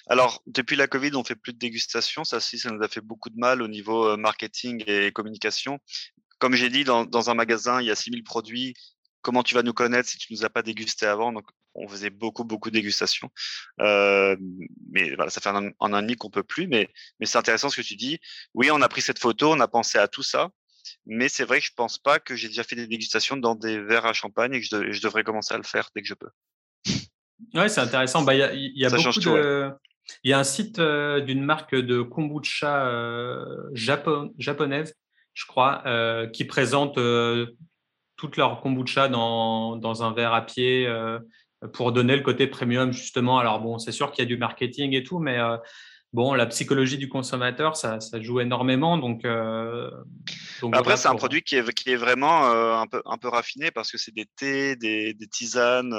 Alors, depuis la Covid, on fait plus de dégustation. Ça aussi, ça nous a fait beaucoup de mal au niveau marketing et communication. Comme j'ai dit, dans, un magasin, il y a 6000 produits. Comment tu vas nous connaître si tu nous as pas dégusté avant? On faisait beaucoup, beaucoup de dégustations. Euh, mais voilà, ça fait un, an et demi qu'on peut plus. Mais, mais c'est intéressant ce que tu dis. Oui, on a pris cette photo, on a pensé à tout ça. Mais c'est vrai que je pense pas que j'ai déjà fait des dégustations dans des verres à champagne et que je, devrais commencer à le faire dès que je peux. Ouais, c'est intéressant. Bah, il y a, beaucoup de. Il y a un site euh, d'une marque de kombucha euh, japonaise, je crois, euh, qui présente toute leur kombucha dans, dans, un verre à pied pour donner le côté premium justement. Alors bon, c'est sûr qu'il y a du marketing et tout, mais euh, bon, la psychologie du consommateur, ça, ça joue énormément. Donc, euh, donc après, c'est un produit qui est, qui est vraiment euh, un, peu, un peu raffiné parce que c'est des thés, des, des tisanes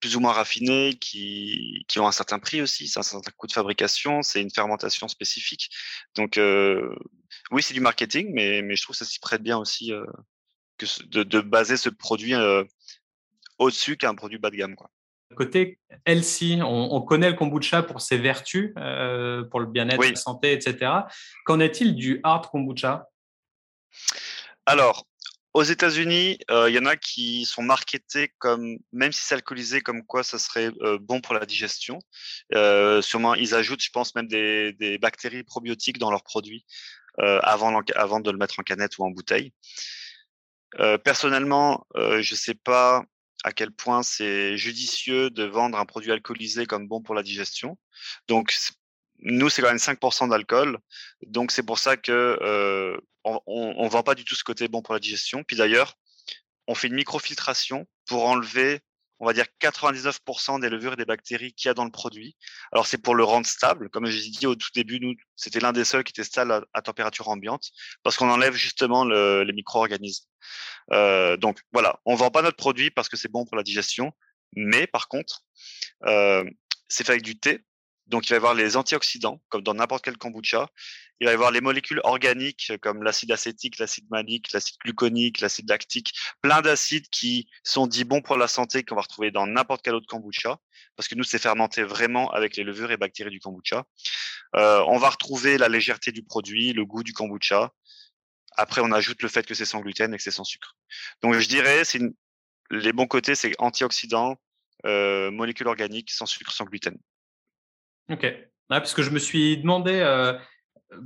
plus ou moins raffinées qui, qui ont un certain prix aussi, c'est un certain coût de fabrication, c'est une fermentation spécifique. Donc oui, c'est du marketing, mais, mais je trouve que ça s'y prête bien aussi que de, de, baser ce produit au-dessus qu'un produit bas de gamme. Quoi. Côté healthy, on, connaît le kombucha pour ses vertus, euh, pour le bien-être, la santé, etc. Qu'en est-il du hard kombucha? Alors, aux États-Unis, euh, il y en a qui sont marketés comme, même si c'est alcoolisé, comme quoi ça serait euh, bon pour la digestion. sûrement, ils ajoutent, je pense, même des, des bactéries probiotiques dans leurs produits avant, avant de le mettre en canette ou en bouteille. personnellement, je ne sais pas à quel point c'est judicieux de vendre un produit alcoolisé comme bon pour la digestion. Donc, nous, c'est quand même 5% d'alcool. Donc, c'est pour ça que euh, on ne vend pas du tout ce côté bon pour la digestion. Puis d'ailleurs, on fait une microfiltration pour enlever on va dire 99% des levures et des bactéries qu'il y a dans le produit. Alors c'est pour le rendre stable. Comme j'ai dit au tout début, nous, c'était l'un des seuls qui était stable à, température ambiante parce qu'on enlève justement les micro-organismes. Euh, donc voilà, on vend pas notre produit parce que c'est bon pour la digestion, mais par contre, euh, c'est fait avec du thé. Donc, il va y avoir les antioxydants, comme dans n'importe quel kombucha. Il va y avoir les molécules organiques, comme l'acide acétique, l'acide malique, l'acide gluconique, l'acide lactique, plein d'acides qui sont dits bons pour la santé, qu'on va retrouver dans n'importe quel autre kombucha, parce que nous, c'est fermenté vraiment avec les levures et bactéries du kombucha. Euh, on va retrouver la légèreté du produit, le goût du kombucha. Après, on ajoute le fait que c'est sans gluten et que c'est sans sucre. Donc, je dirais, les bons côtés, c'est antioxydants, euh, molécules organiques, sans sucre, sans gluten. Ok. parce que je me suis demandé euh,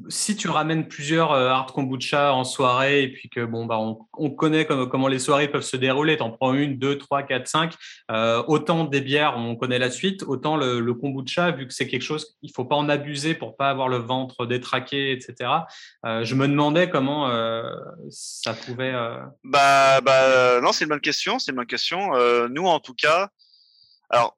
si tu ramènes plusieurs euh, hard kombucha en soirée et puis que bon bah on, connaît comment les soirées peuvent se dérouler, tu en prends une, deux, trois, quatre, cinq. Euh, autant des bières, on connaît la suite, autant le, kombucha, vu que c'est quelque chose, il faut pas en abuser pour pas avoir le ventre détraqué, etc. je me demandais comment ça pouvait. Bah bah non, c'est une bonne question, c'est une bonne question. nous en tout cas, alors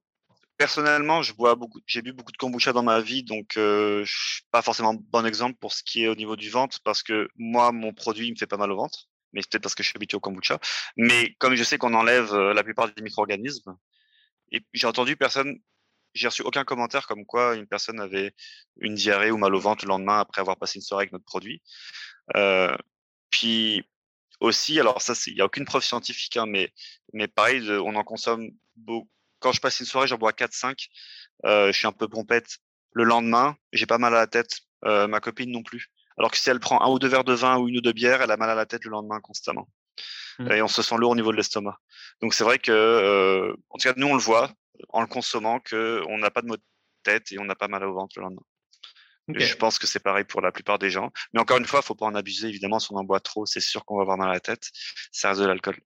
personnellement, je bois beaucoup, j'ai bu beaucoup de kombucha dans ma vie, donc euh, je suis pas forcément bon exemple pour ce qui est au niveau du ventre, parce que moi, mon produit, il me fait pas mal au ventre, mais c'est peut-être parce que je suis habitué au kombucha. Mais comme je sais qu'on enlève euh, la plupart des micro-organismes, et j'ai entendu personne, j'ai reçu aucun commentaire comme quoi une personne avait une diarrhée ou mal au ventre le lendemain après avoir passé une soirée avec notre produit. Euh, puis aussi, alors ça, il n'y a aucune preuve scientifique, hein, mais, mais pareil, on en consomme beaucoup quand je passe une soirée, j'en bois 4-5. Euh, je suis un peu pompette. Le lendemain, j'ai pas mal à la tête. Euh, ma copine non plus. Alors que si elle prend un ou deux verres de vin ou une ou deux bières, elle a mal à la tête le lendemain constamment. Mmh. Et on se sent lourd au niveau de l'estomac. Donc c'est vrai que, euh, en tout cas, nous on le voit en le consommant qu'on n'a pas de maux de tête et on n'a pas mal au ventre le lendemain. Je pense que c'est pareil pour la plupart des gens. Mais encore une fois, faut pas en abuser. Évidemment, si on en boit trop, c'est sûr qu'on va avoir mal à la tête. Ça reste de l'alcool.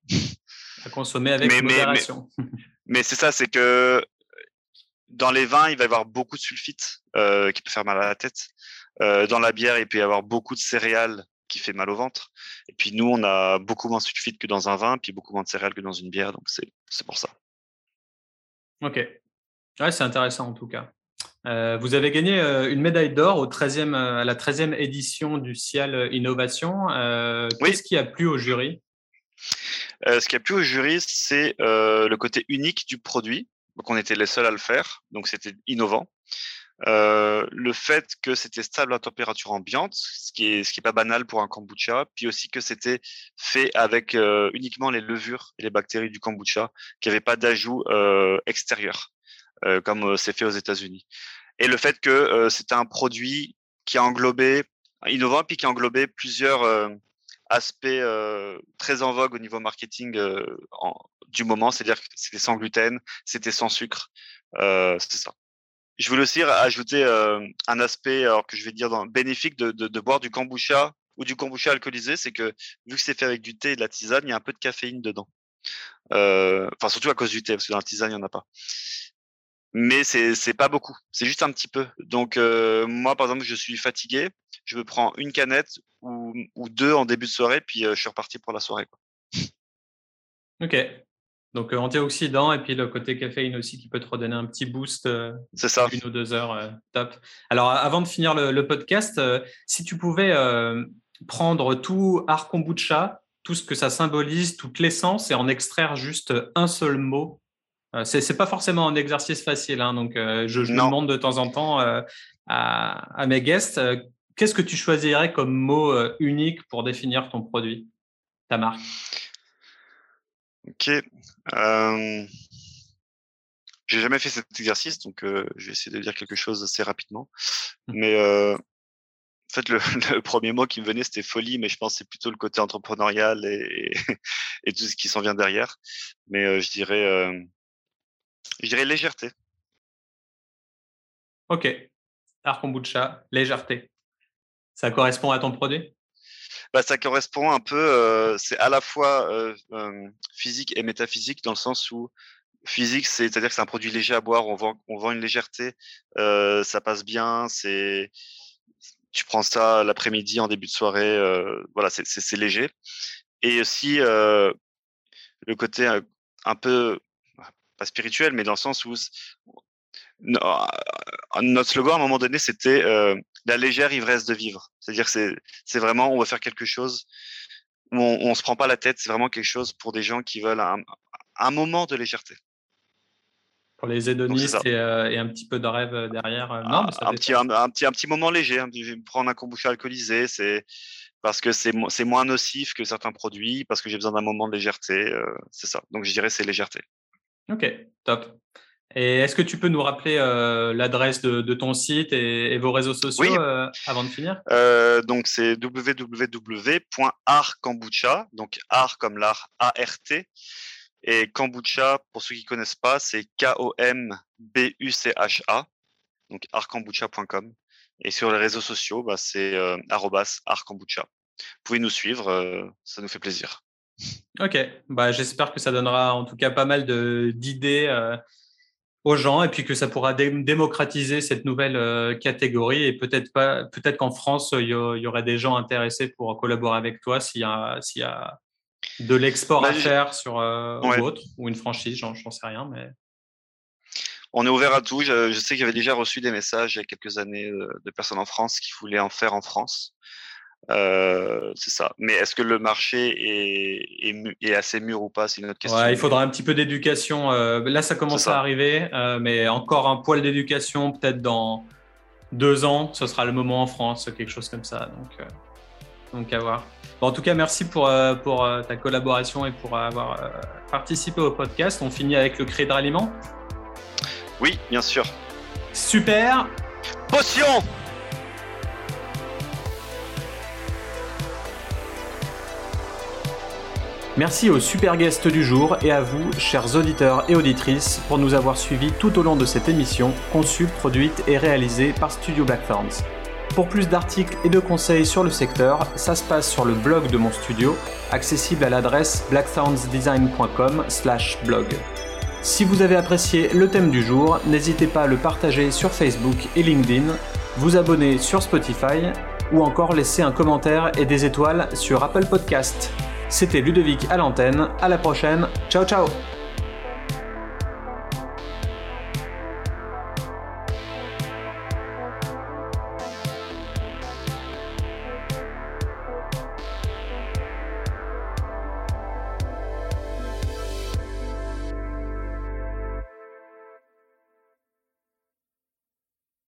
À consommer avec modération. Mais c'est ça, c'est que dans les vins, il va y avoir beaucoup de sulfite euh, qui peut faire mal à la tête. Euh, dans la bière, il peut y avoir beaucoup de céréales qui fait mal au ventre. Et puis nous, on a beaucoup moins de sulfite que dans un vin, puis beaucoup moins de céréales que dans une bière. Donc c'est pour ça. Ok. Ouais, c'est intéressant en tout cas. Euh, vous avez gagné une médaille d'or au 13e, à la 13e édition du Ciel Innovation. Qu'est-ce qui a plu au jury? Euh, ce qui a plu au jury, c'est euh, le côté unique du produit. Donc, on était les seuls à le faire, donc c'était innovant. Euh, le fait que c'était stable à température ambiante, ce qui est ce qui est pas banal pour un kombucha, puis aussi que c'était fait avec uniquement les levures et les bactéries du kombucha, qui n'avaient pas d'ajout extérieur. comme c'est fait aux États-Unis. Et le fait que c'était un produit qui a englobé, innovant, puis qui a englobé plusieurs aspect euh, très en vogue au niveau marketing euh, du moment, c'est-à-dire que c'était sans gluten, c'était sans sucre, euh, c'est ça. Je voulais aussi ajouter un aspect, alors que je vais dire bénéfique de, de, boire du kombucha ou du kombucha alcoolisé, c'est que vu que c'est fait avec du thé et de la tisane, il y a un peu de caféine dedans. Enfin, surtout à cause du thé, parce que dans la tisane, il n'y en a pas mais c'est c'est pas beaucoup, c'est juste un petit peu. Donc moi par exemple, je suis fatigué, je me prends une canette ou, ou deux en début de soirée, puis je suis reparti pour la soirée. Quoi. Ok. Donc antioxydant et puis le côté caféine aussi qui peut te redonner un petit boost. c'est ça. Une ou deux heures, top. Alors avant de finir le, podcast, si tu pouvais prendre tout art kombucha, tout ce que ça symbolise, toute l'essence et en extraire juste un seul mot c'est n'est pas forcément un exercice facile, hein, donc je, je demande de temps en temps à, mes guests, qu'est-ce que tu choisirais comme mot unique pour définir ton produit, ta marque? Ok. Euh... J'ai jamais fait cet exercice, donc je vais essayer de dire quelque chose assez rapidement. Mmh. Mais en fait, le, premier mot qui me venait, c'était folie, mais je pense que c'est plutôt le côté entrepreneurial et, et, tout ce qui s'en vient derrière. Mais je dirais je dirais légèreté. Ok. Art kombucha, légèreté. Ça correspond à ton produit? Bah, Ça correspond un peu, c'est à la fois physique et métaphysique dans le sens où physique, c'est-à-dire que c'est un produit léger à boire, on vend, une légèreté, ça passe bien, c'est tu prends ça l'après-midi en début de soirée, voilà, c'est léger. Et aussi le côté un peu spirituel, mais dans le sens où notre slogan à un moment donné, c'était euh, la légère ivresse de vivre. C'est-à-dire que c'est vraiment, on va faire quelque chose où on, ne se prend pas la tête. C'est vraiment quelque chose pour des gens qui veulent un, un moment de légèreté. Pour les hédonistes euh, et, un petit peu de rêve euh, derrière. non, un, petit, un, petit, un petit moment léger. Hein, prendre un kombucha alcoolisé, c'est parce que c'est moins nocif que certains produits, parce que j'ai besoin d'un moment de légèreté. c'est ça. Donc je dirais c'est légèreté. Ok, top. Et est-ce que tu peux nous rappeler euh, l'adresse de, ton site et, vos réseaux sociaux euh, avant de finir? Euh, Donc c'est www.artkombucha, donc art comme l'art A-R-T. Et kombucha, pour ceux qui ne connaissent pas, c'est K-O-M-B-U-C-H-A, donc artkombucha.com. Et sur les réseaux sociaux, bah, c'est artkombucha. Vous pouvez nous suivre, ça nous fait plaisir. Ok, bah, j'espère que ça donnera en tout cas pas mal d'idées aux gens et puis que ça pourra démocratiser cette nouvelle euh, catégorie et peut-être pas, peut-être qu'en France il y, aurait des gens intéressés pour collaborer avec toi s'il y a, s'il y a de l'export bah, à faire sur euh, ou autre ou une franchise, j'en, sais rien, mais on est ouvert à tout. Je, je sais que j'avais déjà reçu des messages il y a quelques années de personnes en France qui voulaient en faire en France. Euh, c'est ça. Mais est-ce que le marché est, est, assez mûr ou pas? C'est une autre question. il faudra un petit peu d'éducation. Euh, là, ça commence à arriver, euh, mais encore un poil d'éducation, peut-être dans deux ans, ce sera le moment en France, quelque chose comme ça. Donc, donc à voir. en tout cas, merci pour, pour ta collaboration et pour avoir participé au podcast. On finit avec le cri de ralliement. Oui, bien sûr. Super. Potion Merci aux super guests du jour et à vous, chers auditeurs et auditrices, pour nous avoir suivis tout au long de cette émission, conçue, produite et réalisée par Studio Blackthorns. Pour plus d'articles et de conseils sur le secteur, ça se passe sur le blog de mon studio, accessible à l'adresse blackthornsdesign.com/blog. Si vous avez apprécié le thème du jour, n'hésitez pas à le partager sur Facebook et LinkedIn, vous abonner sur Spotify ou encore laisser un commentaire et des étoiles sur Apple Podcast. C'était Ludovic à l'antenne. À la prochaine. Ciao ciao